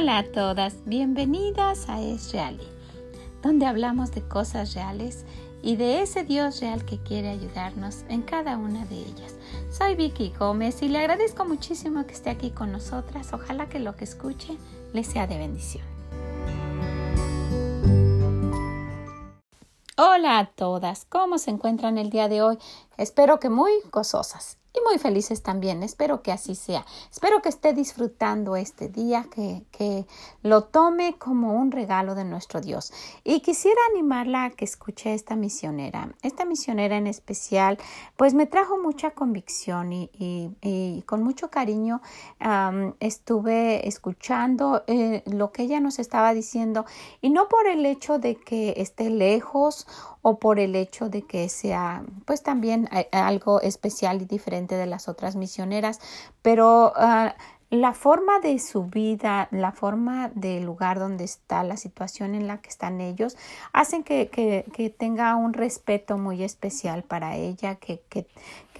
Hola a todas, bienvenidas a Es Real, donde hablamos de cosas reales y de ese Dios real que quiere ayudarnos en cada una de ellas. Soy Vicky Gómez y le agradezco muchísimo que esté aquí con nosotras. Ojalá que lo que escuche le sea de bendición. Hola a todas, ¿cómo se encuentran el día de hoy? Espero que muy gozosas y muy felices también. Espero que así sea. Espero que esté disfrutando este día, que, que, lo tome como un regalo de nuestro Dios. Y quisiera animarla a que escuche esta misionera. Esta misionera en especial, pues me trajo mucha convicción y, y, con mucho cariño estuve escuchando eh, lo que ella nos estaba diciendo y no por el hecho de que esté lejos o por el hecho de que sea pues también eh, algo especial y diferente de las otras misioneras, pero uh, la forma de su vida, la forma del lugar donde está, la situación en la que están ellos, hacen que, que, que tenga un respeto muy especial para ella, que, que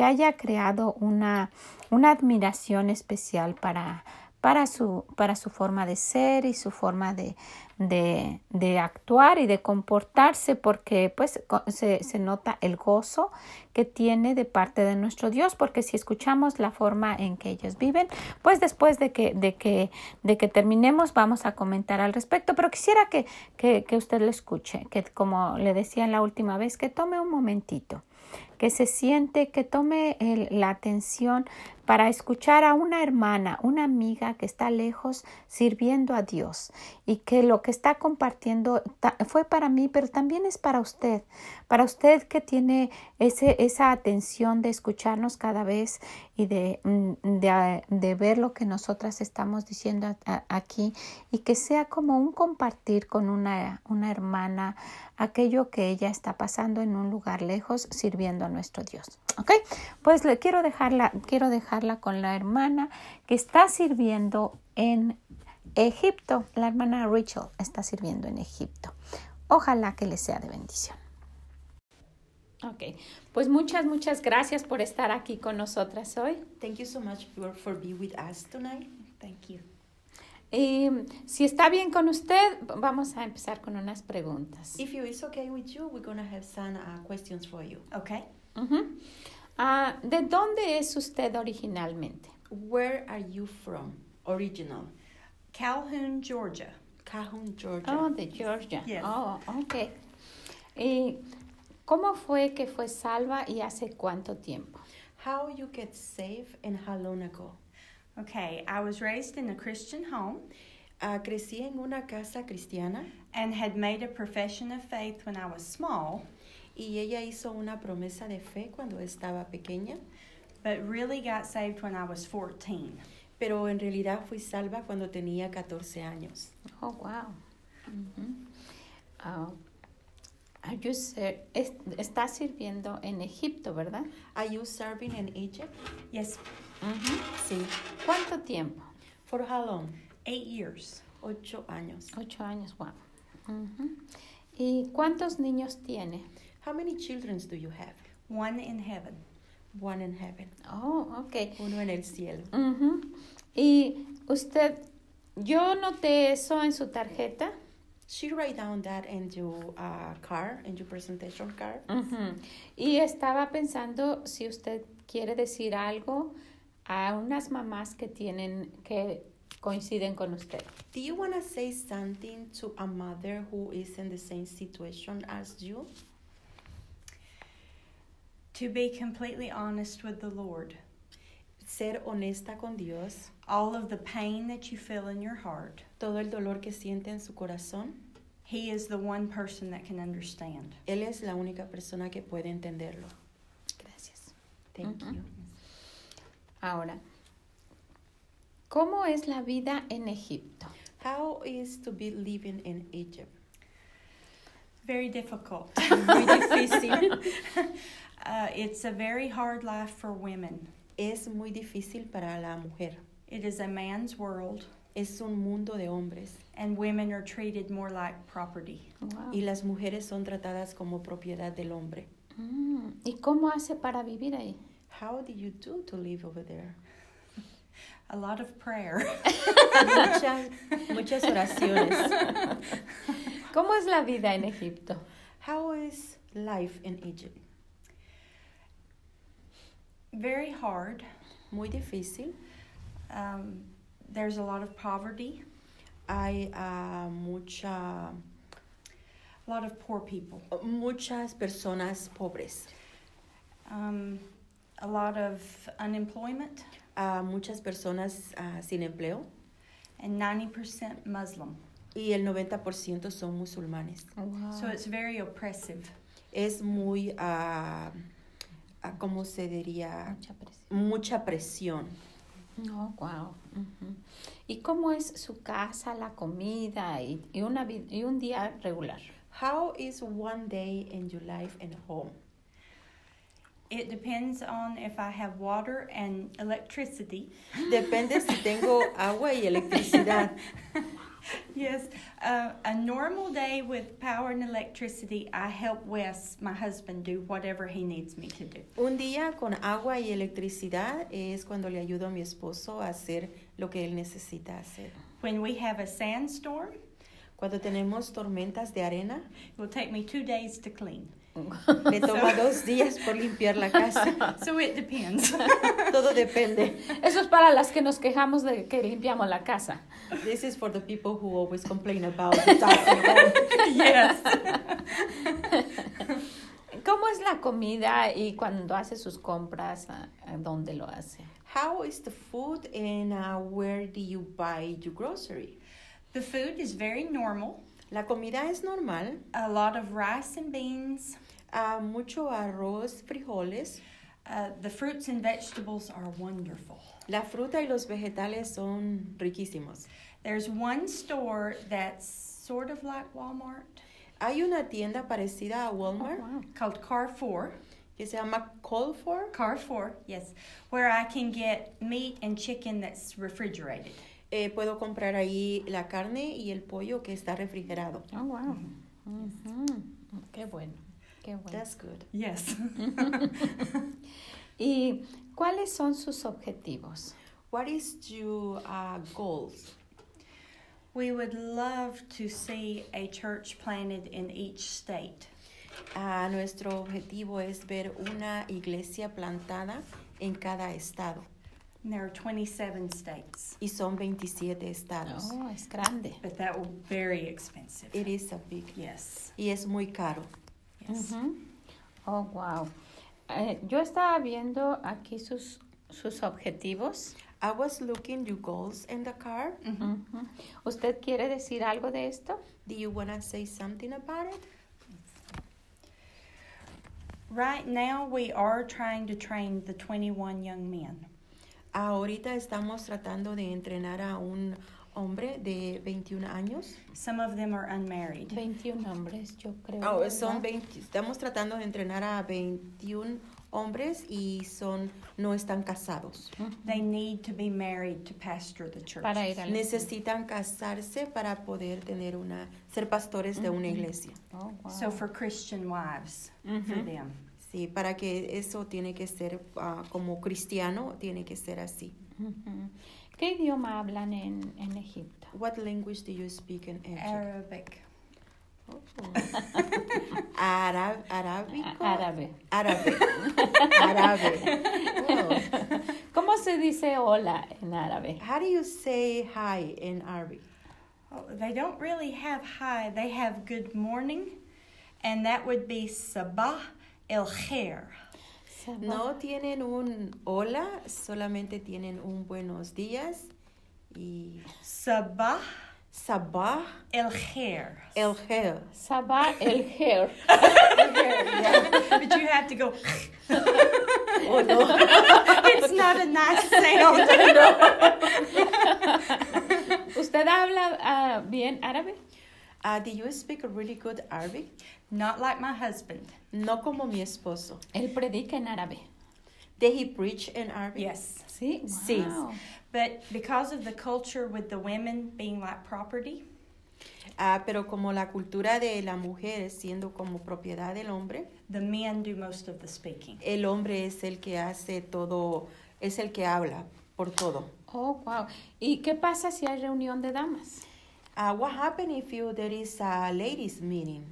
haya creado una, una admiración especial para, para su, para su forma de ser y su forma de, de, de actuar y de comportarse porque pues se, se, nota el gozo que tiene de parte de nuestro Dios porque si escuchamos la forma en que ellos viven pues después de que, de que, de que terminemos vamos a comentar al respecto. Pero quisiera que, que, que usted lo escuche que como le decía la última vez que tome un momentito que se siente, que tome la atención para escuchar a una hermana, una amiga que está lejos sirviendo a Dios y que lo que está compartiendo fue para mí, pero también es para usted, para usted que tiene ese, esa atención de escucharnos cada vez y de, mm, de, de ver lo que nosotras estamos diciendo aquí y que sea como un compartir con una, una hermana aquello que ella está pasando en un lugar lejos sirviendo a nuestro Dios. ¿Ok? Pues le quiero dejarla, quiero dejarla con la hermana que está sirviendo en Egipto. La hermana Rachel está sirviendo en Egipto. Ojalá que le sea de bendición. Ok, pues muchas, muchas gracias por estar aquí con nosotras hoy. Thank you so much for, for being with us tonight. Thank you. Y si está bien con usted, vamos a empezar con unas preguntas. If you is okay with you, we're gonna have some uh, questions for you. Okay. Uh -huh. uh, ¿De dónde es usted originalmente? Where are you from? Original. Calhoun, Georgia. Calhoun, Georgia. Oh, de Georgia. Yes. Oh, okay. ¿Y cómo fue que fue salva y hace cuánto tiempo? How you get saved and how long ago? Okay, I was raised in a Christian home. Uh, crecí en una casa cristiana. And had made a profession of faith when I was small. Y ella hizo una promesa de fe cuando estaba pequeña. But really got saved when I was 14. Pero en realidad fui salva cuando tenía 14 años. Oh, wow. Mm -hmm. uh, are you ser es, sirviendo en Egipto, ¿verdad? Are you serving in Egypt? Yes. Uh -huh. Sí. ¿Cuánto tiempo? For how long? Eight years. Ocho años. Ocho años, wow. Uh -huh. ¿Y cuántos niños tiene? How many children do you have? One in heaven. One in heaven. Oh, okay. Uno en el cielo. Uh -huh. Y usted, yo noté eso en su tarjeta. She write down that in your uh, card, in your presentation card. Uh -huh. Y estaba pensando si usted quiere decir algo a unas mamás que tienen que coinciden con usted. Do you want to say something to a mother who is in the same situation as you? To be completely honest with the Lord. Ser honesta con Dios. All of the pain that you feel in your heart. Todo el dolor que siente en su corazón. He is the one person that can understand. Él es la única persona que puede entenderlo. Gracias. Thank uh -huh. you. Ahora, ¿cómo es la vida en Egipto? How is to be living in Egypt? Very difficult. Muy difícil. uh, it's a very hard life for women. Es muy difícil para la mujer. It is a man's world. Es un mundo de hombres. And women are treated more like property. Wow. Y las mujeres son tratadas como propiedad del hombre. Mm. ¿Y cómo hace para vivir ahí? How do you do to live over there? A lot of prayer. muchas, muchas oraciones. ¿Cómo es la vida en Egipto? How is life in Egypt? Very hard. Muy difícil. Um, there's a lot of poverty, Hay ah, mucha, a lot of poor people, muchas personas pobres, um, a lot of unemployment, ah, muchas personas ah, sin empleo and 90% Muslim. y el 90% son musulmanes. So it's very oppressive. Es muy, ah, ah, ¿cómo se diría? Mucha presión. Mucha presión. Oh, wow. Ujú. ¿Y cómo es su casa, la comida y, y una, y un día regular? How is one day in your life and home? It depends on if I have water and electricity. Depende si tengo agua y electricidad. Yes, uh, a normal day with power and electricity, I help Wes, my husband, do whatever he needs me to do. Un día con agua y electricidad es cuando le ayudo a mi esposo a hacer lo que él necesita hacer. When we have a sandstorm, Cuando tenemos tormentas de arena, it will take me two days to clean. Le toma dos días por limpiar la casa. So it depends. Todo depende. Eso es para las que nos quejamos de que limpiamos la casa. This is for the people who always complain about the yes. ¿Cómo es la comida y cuando hace sus compras, a, a dónde lo hace? How is the food and uh, where do you buy your grocery? The food is very normal. La comida es normal, A lot of rice and beans. ah, mucho arroz, frijoles. Uh, the fruits and vegetables are wonderful. La fruta y los vegetales son riquísimos. There's one store that's sort of like Walmart Hay una tienda parecida a Walmart Oh, wow. called Carrefour. que se llama Colfor. Carrefour, yes, where I can get meat and chicken that's refrigerated. Eh, puedo comprar ahí la carne y el pollo que está refrigerado. Oh, wow. Ujú. Qué bueno, qué bueno. That's good. Yes. ¿Y cuáles son sus objetivos? What is your uh, goals? we would love to see a church planted in each state. Ah, nuestro objetivo es ver una iglesia plantada en cada estado And there are 27 states, y son 27 estados. Oh, es grande. but that will be very expensive. It is a big Yes. y es muy caro. Yes. Ujú. Oh, wow. Eh, yo estaba viendo aquí sus, sus objetivos. I was looking your goals in the car. Mhm. Ujú. ¿Usted quiere decir algo de esto? Do you want to say something about it? Right now, we are trying to train the 21 young men. Ahorita estamos tratando de entrenar a un hombre de 21 años. Some of them are unmarried. 21 hombres, yo creo. Oh, son ¿verdad? 20 estamos tratando de entrenar a 21 hombres y son no están casados. They need to be married to pastor the church. Para ir a Necesitan casarse para poder tener una ser pastores de una iglesia. Oh, wow. So for Christian wives, for Ujú. them. Sí, para que eso tiene que ser ah, como cristiano, tiene que ser así. ¿Qué idioma hablan en, en Egipto? What language do you speak in Egypt? Arabic. Arab, arábico. Árabe. Árabe. Árabe. Oh. ¿Cómo se dice hola en árabe? How do you say hi in Arabic? Oh, they don't really have hi, they have good morning, and that would be sabah el khair. No tienen un hola, solamente tienen un buenos días y Sabah sabah el khair. el khair. Sabah el hair. but you have to go, Oh, no. it's not a nice sound. ¿Usted habla ah, bien árabe? Uh, do you speak a really good Arabic? not like my husband. No como mi esposo. Él predica en árabe. Did he preach in Arabic? Yes. Sí, Sí. wow. But because of the culture with the women being like property, Ah, pero como la cultura de la mujer siendo como propiedad del hombre, the men do most of the speaking. el hombre es el que hace todo, es el que habla. por todo. Oh, wow. ¿Y qué pasa si hay reunión de damas? Uh, what happened if you there is a ladies meeting?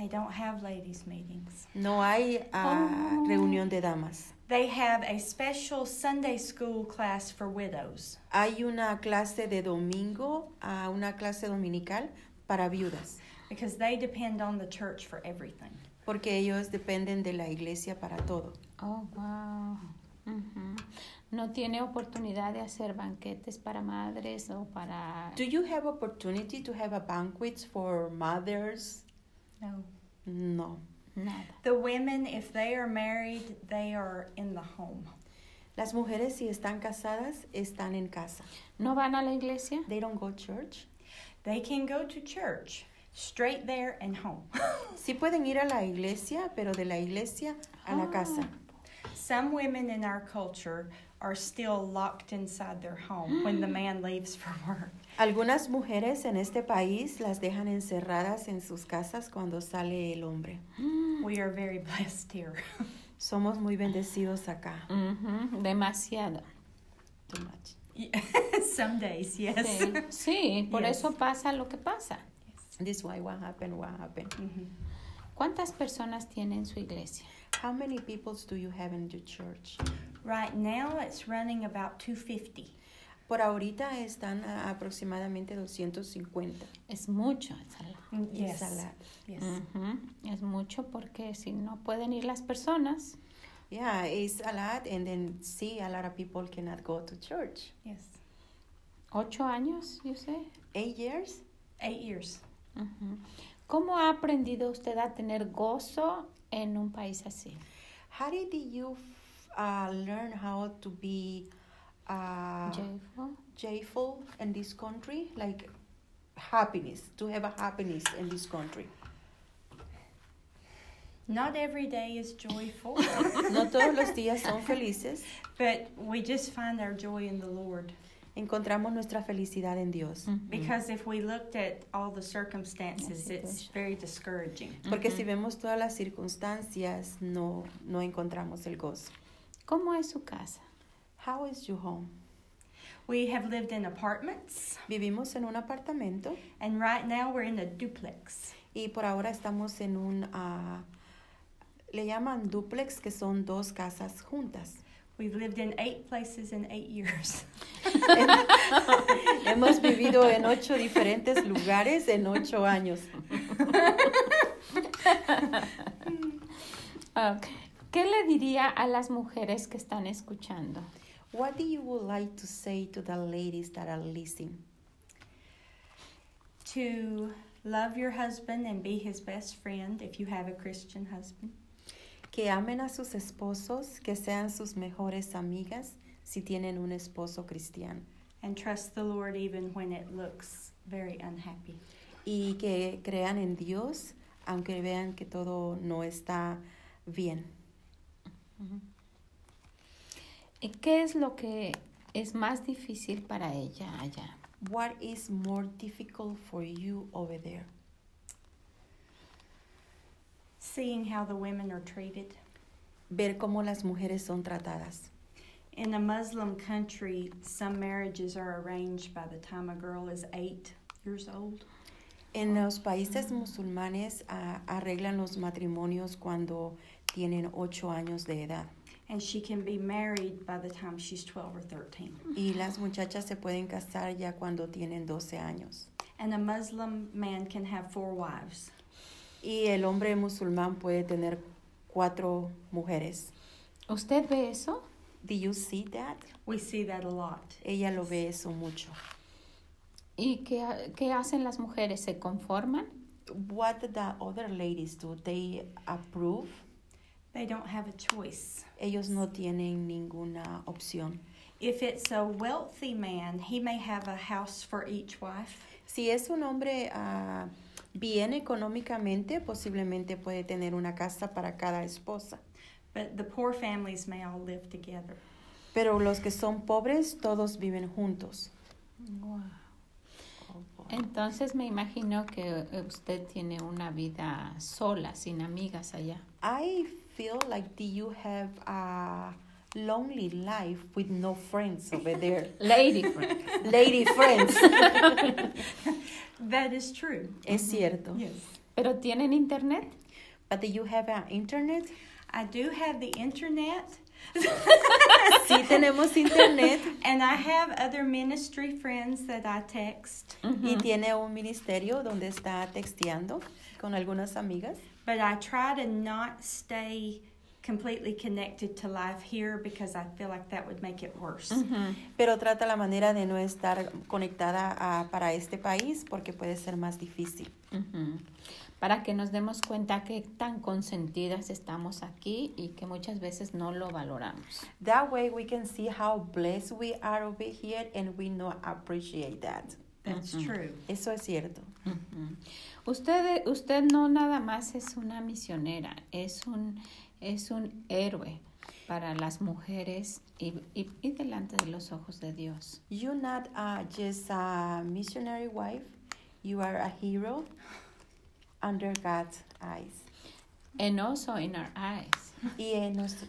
They don't have ladies' meetings. No hay uh, Oh. reunión de damas. They have a special Sunday school class for widows. Hay una clase de domingo, uh, una clase dominical para viudas, because they depend on the church for everything. porque ellos dependen de la iglesia para todo. Oh, wow. Ujú. No tiene oportunidad de hacer banquetes para madres o para... Do you have opportunity to have a banquet for mothers? No. No. Nada. The women, if they are married, they are in the home. Las mujeres si están casadas están en casa. ¿No van a la iglesia? They don't go church. They can go to church straight there and home. Sí pueden ir a la iglesia, pero de la iglesia a la Ah. casa. Some women in our culture are still locked inside their home when the man leaves for work. Algunas mujeres en este país las dejan encerradas en sus casas cuando sale el hombre. We are very blessed here. Somos muy bendecidos acá. Ujú, Demasiado. Too much. Some days, yes. Sí, sí, por Yes. eso pasa lo que pasa. This is why what happened, what happened. Mhm. ¿Cuántas personas tiene en su iglesia? How many peoples do you have in your church? Right now, it's running about 250. Por ahorita están a- aproximadamente 250. Es mucho. es. Mm, Yes. It's a lot. Yes. Ujú, Es mucho porque si no pueden ir las personas, Yeah, it's a lot, and then see a lot of people cannot go to church. Yes. ocho años, yo sé. Eight years. Eight years. Ujú. ¿Cómo ha aprendido usted a tener gozo en un país así? How did you uh, learn how to be uh, Joyful. joyful in this country? Like happiness, to have a happiness in this country. Not every day is joyful, No todos los días son felices. but we just find our joy in the Lord. Encontramos nuestra felicidad en Dios. Because if we looked at all the circumstances, it's very discouraging. Porque si vemos todas las circunstancias, no, no encontramos el gozo. ¿Cómo es su casa? How is your home? We have lived in apartments, Vivimos en un apartamento and right now we're in a duplex. y por ahora estamos en un, ah, le llaman duplex, que son dos casas juntas. We've lived in eight places in eight years. Hemos vivido en ocho diferentes lugares en ocho años. Ah, ¿Qué le diría a las mujeres que están escuchando? What do you would like to say to the ladies that are listening? to love your husband and be his best friend if you have a Christian husband. Que amen a sus esposos, que sean sus mejores amigas si tienen un esposo cristiano. And trust the Lord even when it looks very unhappy. Y que crean en Dios, aunque vean que todo no está bien. ¿Y qué es lo que es más difícil para ella allá? What is more difficult for you over there? Seeing how the women are treated. Ver cómo las mujeres son tratadas. In a Muslim country, some marriages are arranged by the time a girl is eight years old. En los países musulmanes ah, arreglan los matrimonios cuando tienen ocho años de edad. And she can be married by the time she's 12 or 13. Y las muchachas se pueden casar ya cuando tienen 12 años. And a Muslim man can have four wives. Y el hombre musulmán puede tener cuatro mujeres. ¿Usted ve eso? Do you see that? We see that a lot. Ella lo ve eso mucho. ¿Y qué, qué hacen las mujeres? ¿Se conforman? What the other ladies do? They approve. They don't have a choice. Ellos no tienen ninguna opción. If it's a wealthy man, he may have a house for each wife. Si es un hombre ah, bien económicamente, posiblemente puede tener una casa para cada esposa. But the poor families may all live together. Pero los que son pobres, todos viven juntos. Wow. Entonces me imagino que usted tiene una vida sola, sin amigas allá. I feel like do you have a lonely life with no friends over there. Lady friends. Lady friends. That is true. es mm-hmm. cierto. Yes. ¿Pero tienen internet? But do you have an internet? I do have the internet, Sí tenemos internet. And I have other ministry friends that I text, y tiene un ministerio donde está texteando con algunas amigas. but I try to not stay completely connected to life here because I feel like that would make it worse. Pero trata la manera de no estar conectada a- para este país porque puede ser más difícil. Ujú. Para que nos demos cuenta que tan consentidas estamos aquí y que muchas veces no lo valoramos. That way we can see how blessed we are over here and we not appreciate that. That's true. Eso es cierto. Ujú. Usted, usted no nada más es una misionera, es un, es un héroe para las mujeres y, y, y delante de los ojos de Dios. You're not uh, just a missionary wife, you are a hero under God's eyes. And also in our eyes. Y en, nuestro-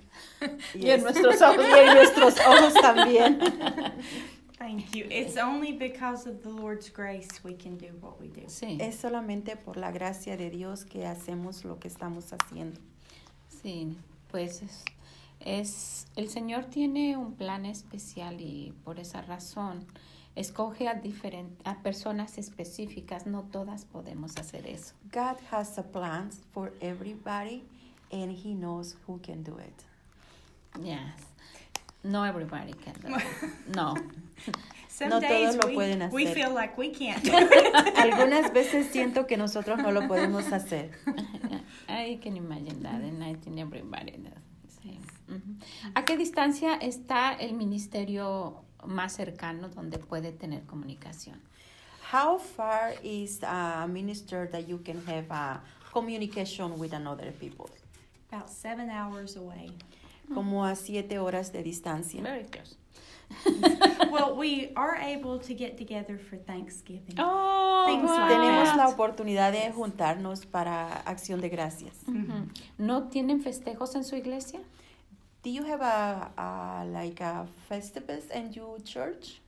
Y en nuestros ojos. Y en nuestros ojos también. Thank you. It's only because of the Lord's grace we can do what we do. Sí, Es solamente por la gracia de Dios que hacemos lo que estamos haciendo. Sí, pues es, es- el Señor tiene un plan especial y por esa razón escoge a, diferen- a personas específicas, no todas podemos hacer eso. God has a plan for everybody and he knows who can do it. Yes. No everybody can do it. No. Some No days todos lo we, pueden we hacer. feel like we can't do it. Algunas veces siento que nosotros no lo podemos hacer. I can imagine that, and I think everybody does. Sí. ¿A qué distancia está el ministerio más cercano donde puede tener comunicación? How far is a minister that you can have a communication with another people? About seven hours away. Como a siete horas de distancia. Very close. well, we are able to get together for Thanksgiving. Oh, like Tenemos that. la oportunidad de juntarnos para acción de gracias. Ujú. ¿No tienen festejos en su iglesia? Do you have a, a like a festivals in your church?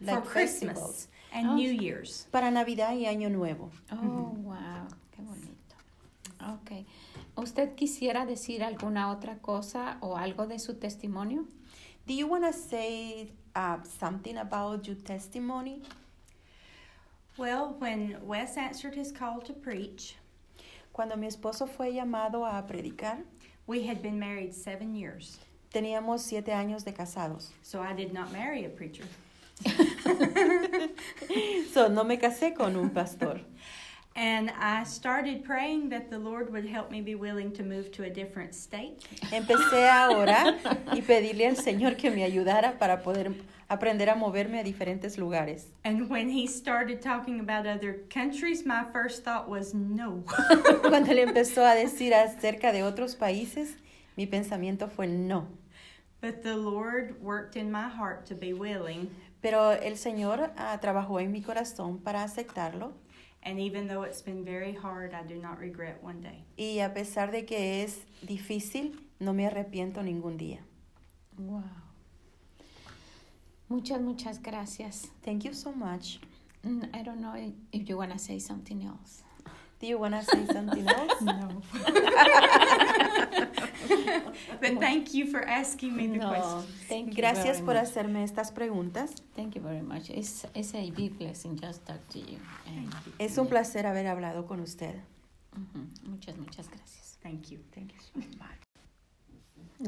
for Christmas festivals. and Oh. New Year's. Para Navidad y Año Nuevo. Oh, wow, qué bonito. Ok. ¿Usted quisiera decir alguna otra cosa o algo de su testimonio? Do you want to say uh, something about your testimony? Well, when Wes answered his call to preach, Cuando mi esposo fue llamado a predicar, we had been married seven years, teníamos siete años de casados. so I did not marry a preacher. So, no me casé con un pastor. And I started praying that the Lord would help me be willing to move to a different state. Empecé a orar y pedirle al Señor que me ayudara para poder aprender a moverme a diferentes lugares. And when he started talking about other countries, my first thought was no. Cuando le empezó a decir acerca de otros países, mi pensamiento fue no. But the Lord worked in my heart to be willing. Pero el Señor ah, trabajó en mi corazón para aceptarlo And even though it's been very hard, I do not regret one day. y a pesar de que es difícil, no me arrepiento ningún día. Wow. Muchas, muchas gracias. Thank you so much. Mm, I don't know if- if you want to say something else. Do you want to say something else? No. But thank you for asking me the No, question. thank you Gracias very por much. hacerme estas preguntas. Thank you very much. It's, it's a big blessing just talk to you. And- Es un placer haber hablado con usted. Muchas, muchas gracias. Thank you. Thank you so much.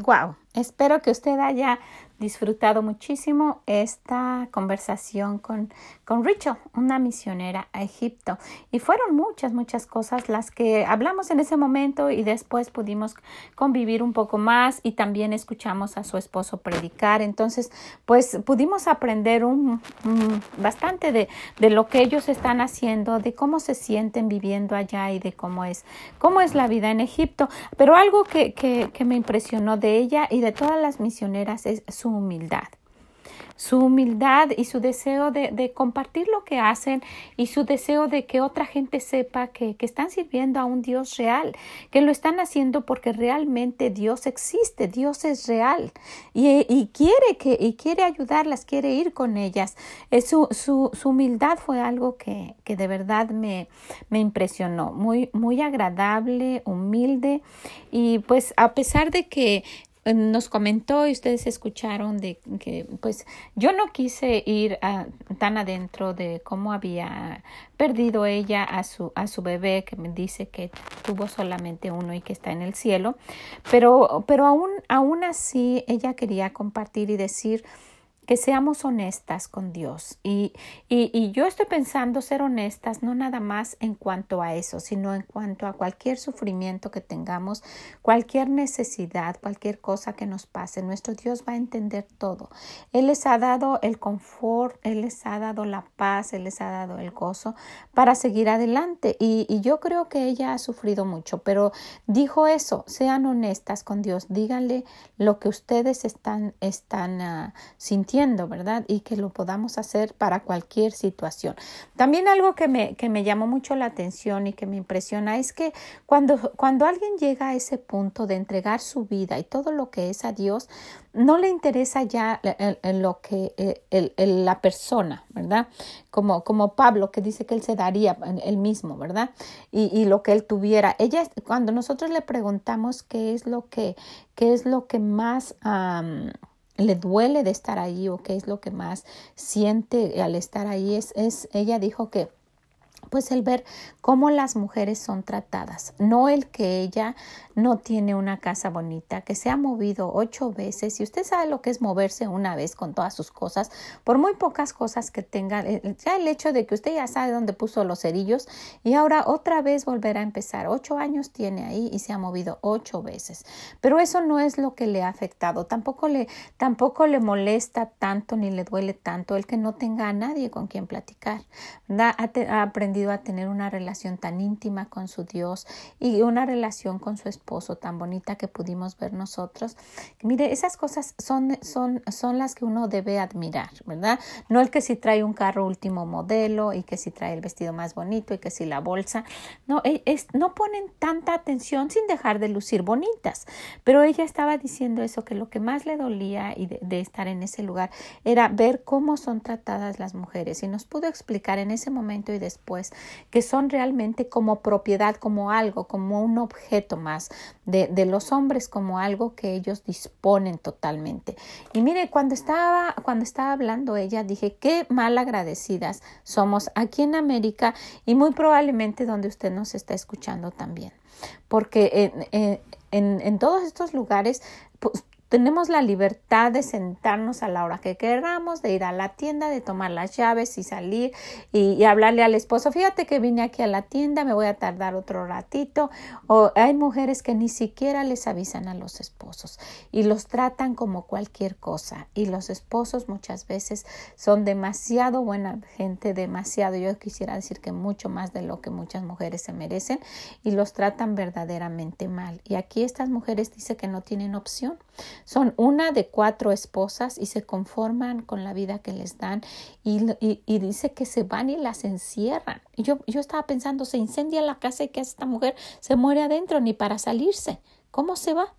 Wow, espero que usted haya disfrutado muchísimo esta conversación con, con Rachel, una misionera a Egipto. Y fueron muchas, muchas cosas las que hablamos en ese momento y después pudimos convivir un poco más y también escuchamos a su esposo predicar. Entonces, pues pudimos aprender un- bastante de, de lo que ellos están haciendo, de cómo se sienten viviendo allá y de cómo es, cómo es la vida en Egipto. Pero algo que, que, que me impresionó de ella y de todas las misioneras es su humildad. su humildad y su deseo de, compartir lo que hacen y su deseo de que otra gente sepa que, que, están sirviendo a un Dios real, que lo están haciendo porque realmente Dios existe, Dios es real y, y quiere que y quiere ayudarlas, quiere ir con ellas. Eh, su, su, su, humildad fue algo que, que de verdad me, me impresionó, muy, muy agradable, humilde y pues a pesar de que nos comentó y ustedes escucharon de que pues yo no quise ir tan adentro de cómo había perdido ella a su a su bebé que me dice que tuvo solamente uno y que está en el cielo. Pero pero aún aún así ella quería compartir y decir que seamos honestas con Dios. Y, y, y, yo estoy pensando ser honestas no nada más en cuanto a eso, sino en cuanto a cualquier sufrimiento que tengamos, cualquier necesidad, cualquier cosa que nos pase. Nuestro Dios va a entender todo. Él les ha dado el confort, Él les ha dado la paz, Él les ha dado el gozo para seguir adelante. Y, y yo creo que ella ha sufrido mucho, pero dijo eso, sean honestas con Dios, díganle lo que ustedes están, están uh, sintiendo ¿verdad? Y que lo podamos hacer para cualquier situación. También algo que me, que me llamó mucho la atención y que me impresiona es que cuando, cuando alguien llega a ese punto de entregar su vida y todo lo que es a Dios, no le interesa ya en lo que el, el, la persona, ¿verdad? Como, como Pablo que dice que él se daría él mismo, ¿verdad? Y, y, lo que él tuviera. Ella, cuando nosotros le preguntamos qué es lo que, qué es lo que más le duele de estar ahí o qué es lo que más siente al estar ahí es, es ella dijo que pues el ver cómo las mujeres son tratadas, no el que ella no tiene una casa bonita, que se ha movido ocho veces y usted sabe lo que es moverse una vez con todas sus cosas, por muy pocas cosas que tenga, eh, ya el hecho de que usted ya sabe dónde puso los cerillos y ahora otra vez volverá a empezar, ocho años tiene ahí y se ha movido ocho veces, pero eso no es lo que le ha afectado, tampoco le, tampoco le molesta tanto ni le duele tanto el que no tenga a nadie con quien platicar, Ha, ha aprendido a tener una relación tan íntima con su Dios y una relación con su esposo tan bonita que pudimos ver nosotros. Mire, esas cosas son, son, son las que uno debe admirar, ¿verdad? No el que si trae un carro último modelo y que si trae el vestido más bonito y que si la bolsa. No, e, es, no ponen tanta atención sin dejar de lucir bonitas. Pero ella estaba diciendo eso, que lo que más le dolía y de estar en ese lugar era ver cómo son tratadas las mujeres y nos pudo explicar en ese momento y después que son realmente como propiedad, como algo, como un objeto más de, los hombres como algo que ellos disponen totalmente. Y mire, cuando estaba, cuando estaba hablando ella, dije, qué mal agradecidas somos aquí en América y muy probablemente donde usted nos está escuchando también. Porque en, en, en todos estos lugares, pues, tenemos la libertad de sentarnos a la hora que queramos, de ir a la tienda, de tomar las llaves y salir y, hablarle al esposo, fíjate que vine aquí a la tienda, me voy a tardar otro ratito. O hay mujeres que ni siquiera les avisan a los esposos y los tratan como cualquier cosa. Y los esposos muchas veces son demasiado buena gente, demasiado, yo quisiera decir que mucho más de lo que muchas mujeres se merecen y los tratan verdaderamente mal. Y aquí estas mujeres dicen que no tienen opción son una de cuatro esposas y se conforman con la vida que les dan y, y, dice que se van y las encierran. Y yo, yo estaba pensando, se incendia la casa y que esta mujer se muere adentro ni para salirse. ¿Cómo se va?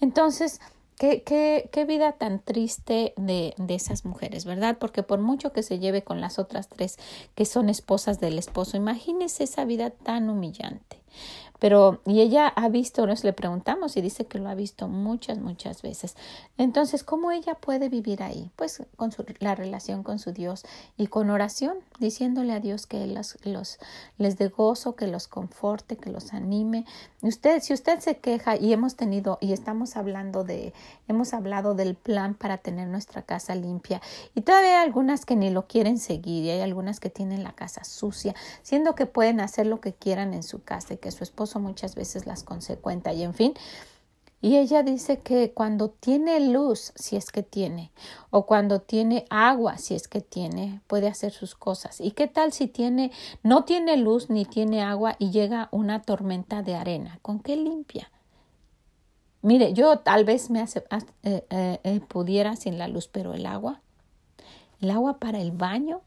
Entonces, Qué, qué, qué, vida tan triste de, de, esas mujeres, ¿verdad? Porque por mucho que se lleve con las otras tres que son esposas del esposo, imagínese esa vida tan humillante. Pero, y ella ha visto, nos le preguntamos y dice que lo ha visto muchas, muchas veces. Entonces, ¿cómo ella puede vivir ahí? Pues con su, la relación con su Dios y con oración, diciéndole a Dios que los, los, les dé gozo, que los conforte, que los anime. Usted, si usted se queja y hemos tenido, y estamos hablando de, hemos hablado del plan para tener nuestra casa limpia, y todavía hay algunas que ni lo quieren seguir, y hay algunas que tienen la casa sucia, siendo que pueden hacer lo que quieran en su casa y que su esposo muchas veces las consecuenta y en fin. Y ella dice que cuando tiene luz, si es que tiene, o cuando tiene agua, si es que tiene, puede hacer sus cosas. ¿Y qué tal si tiene, no tiene luz ni tiene agua y llega una tormenta de arena? ¿Con qué limpia? Mire, yo tal vez me eh, eh, eh, pudiera sin la luz, pero el agua, el agua para el baño,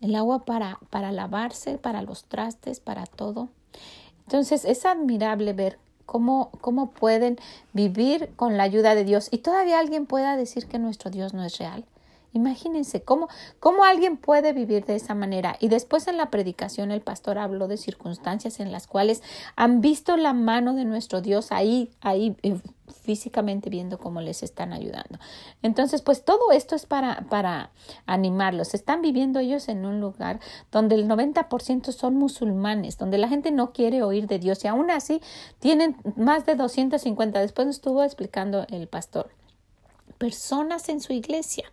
el agua para, para lavarse, para los trastes, para todo. Entonces es admirable ver cómo, cómo pueden vivir con la ayuda de Dios y todavía alguien pueda decir que nuestro Dios no es real. Imagínense cómo, cómo alguien puede vivir de esa manera. Y después en la predicación el pastor habló de circunstancias en las cuales han visto la mano de nuestro Dios ahí, ahí eh, físicamente viendo cómo les están ayudando. Entonces, pues todo esto es para, para animarlos. Están viviendo ellos en un lugar donde el 90% son musulmanes, donde la gente no quiere oír de Dios y aún así tienen más de 250. Después estuvo explicando el pastor. Personas en su iglesia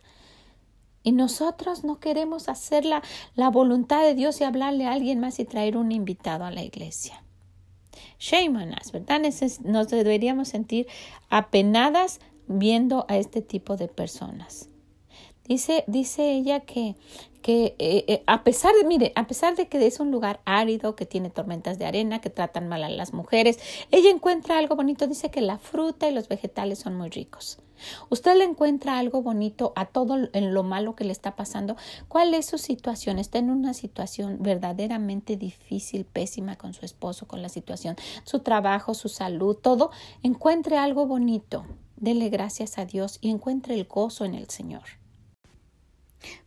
y nosotros no queremos hacer la, la, voluntad de Dios y hablarle a alguien más y traer un invitado a la iglesia. Shame on us, ¿verdad? Nos deberíamos sentir apenadas viendo a este tipo de personas. Dice, dice ella que, que eh, eh, a pesar de, mire, a pesar de que es un lugar árido, que tiene tormentas de arena, que tratan mal a las mujeres, ella encuentra algo bonito. Dice que la fruta y los vegetales son muy ricos. Usted le encuentra algo bonito a todo en lo malo que le está pasando. ¿Cuál es su situación? Está en una situación verdaderamente difícil, pésima con su esposo, con la situación, su trabajo, su salud, todo. Encuentre algo bonito. Dele gracias a Dios y encuentre el gozo en el Señor.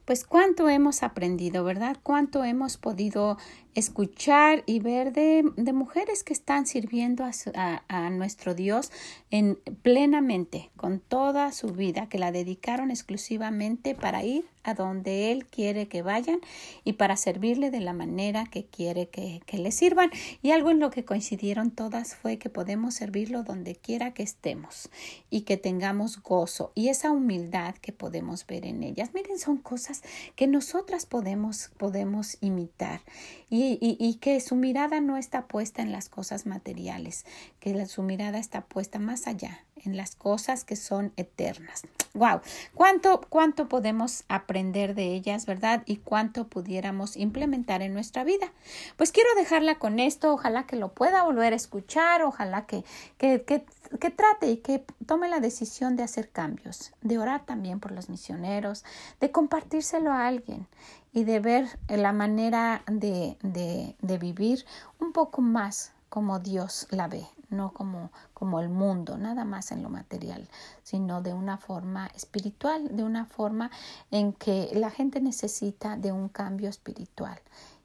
Pues cuánto hemos aprendido, ¿verdad? Cuánto hemos podido escuchar y ver de, de mujeres que están sirviendo a, a, nuestro Dios en plenamente, con toda su vida, que la dedicaron exclusivamente para ir a donde Él quiere que vayan y para servirle de la manera que quiere que, que le sirvan. Y algo en lo que coincidieron todas fue que podemos servirlo donde quiera que estemos y que tengamos gozo y esa humildad que podemos ver en ellas. Miren, son cosas que nosotras podemos, podemos imitar y, y, y que su mirada no está puesta en las cosas materiales, que su mirada está puesta más allá, en las cosas que son eternas. Wow, cuánto cuánto podemos aprender de ellas, ¿verdad? Y cuánto pudiéramos implementar en nuestra vida. Pues quiero dejarla con esto, ojalá que lo pueda volver a escuchar, ojalá que que, que, que trate y que tome la decisión de hacer cambios, de orar también por los misioneros, de compartírselo a alguien y de ver la manera de, de, de vivir un poco más como Dios la ve, no como, como el mundo, nada más en lo material, sino de una forma espiritual, de una forma en que la gente necesita de un cambio espiritual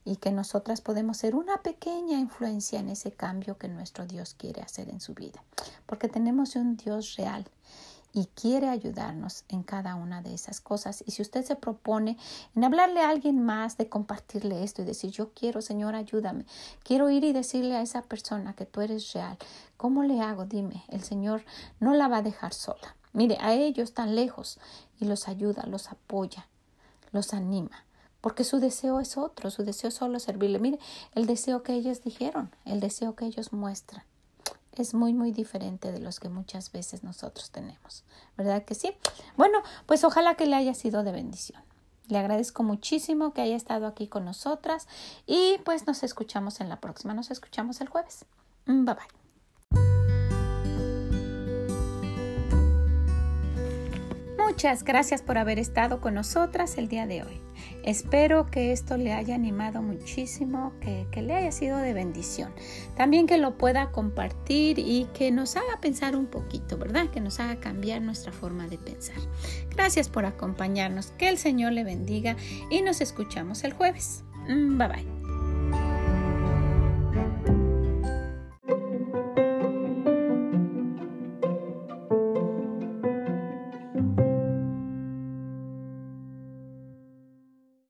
y que nosotras podemos ser una pequeña influencia en ese cambio que nuestro Dios quiere hacer en su vida, porque tenemos un Dios real y quiere ayudarnos en cada una de esas cosas. Y si usted se propone en hablarle a alguien más, de compartirle esto y decir, yo quiero, Señor, ayúdame, quiero ir y decirle a esa persona que tú eres real, ¿cómo le hago? Dime, el Señor no la va a dejar sola. Mire, a ellos tan lejos y los ayuda, los apoya, los anima porque su deseo es otro, su deseo es solo servirle. Mire, el deseo que ellos dijeron, el deseo que ellos muestran es muy, muy diferente de los que muchas veces nosotros tenemos. ¿Verdad que sí? Bueno, pues ojalá que le haya sido de bendición. Le agradezco muchísimo que haya estado aquí con nosotras y pues nos escuchamos en la próxima. Nos escuchamos el jueves. Mm, bye bye. Muchas gracias por haber estado con nosotras el día de hoy. Espero que esto le haya animado muchísimo, que, que, le haya sido de bendición. También que lo pueda compartir y que nos haga pensar un poquito, ¿verdad? Que nos haga cambiar nuestra forma de pensar. Gracias por acompañarnos. Que el Señor le bendiga y nos escuchamos el jueves. Mm, bye bye.